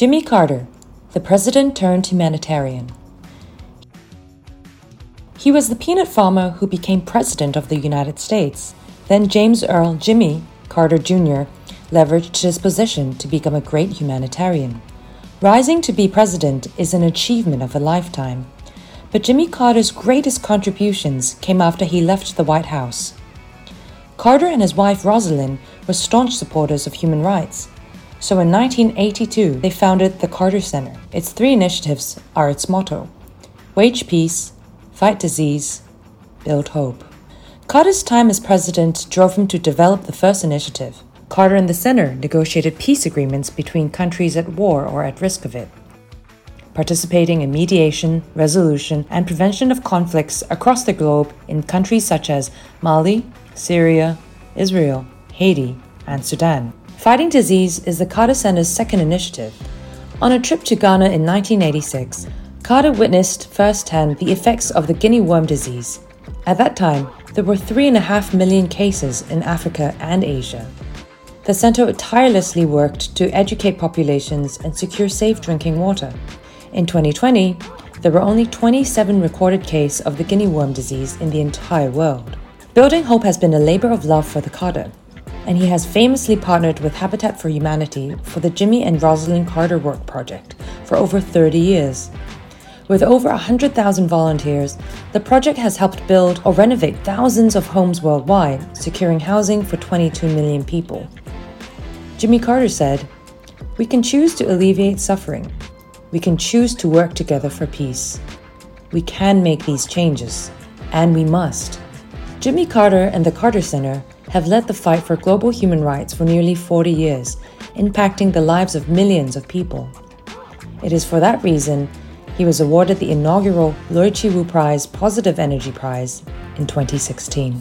Jimmy Carter, the president turned humanitarian. He was the peanut farmer who became president of the United States. Then James Earl Jimmy Carter Jr. leveraged his position to become a great humanitarian. Rising to be president is an achievement of a lifetime. But Jimmy Carter's greatest contributions came after he left the White House. Carter and his wife Rosalynn were staunch supporters of human rights. So in 1982, they founded the Carter Center. Its three initiatives are its motto wage peace, fight disease, build hope. Carter's time as president drove him to develop the first initiative. Carter and the center negotiated peace agreements between countries at war or at risk of it participating in mediation, resolution, and prevention of conflicts across the globe in countries such as Mali, Syria, Israel, Haiti, and Sudan. Fighting disease is the Carter Center's second initiative. On a trip to Ghana in 1986, Carter witnessed firsthand the effects of the guinea worm disease. At that time, there were 3.5 million cases in Africa and Asia. The center tirelessly worked to educate populations and secure safe drinking water. In 2020, there were only 27 recorded cases of the guinea worm disease in the entire world. Building Hope has been a labor of love for the Carter, and he has famously partnered with Habitat for Humanity for the Jimmy and Rosalynn Carter Work Project for over 30 years. With over 100,000 volunteers, the project has helped build or renovate thousands of homes worldwide, securing housing for 22 million people. Jimmy Carter said, We can choose to alleviate suffering, we can choose to work together for peace. We can make these changes, and we must. Jimmy Carter and the Carter Center have led the fight for global human rights for nearly 40 years, impacting the lives of millions of people. It is for that reason he was awarded the inaugural Lui Che Woo Prize Positive Energy Prize in 2016.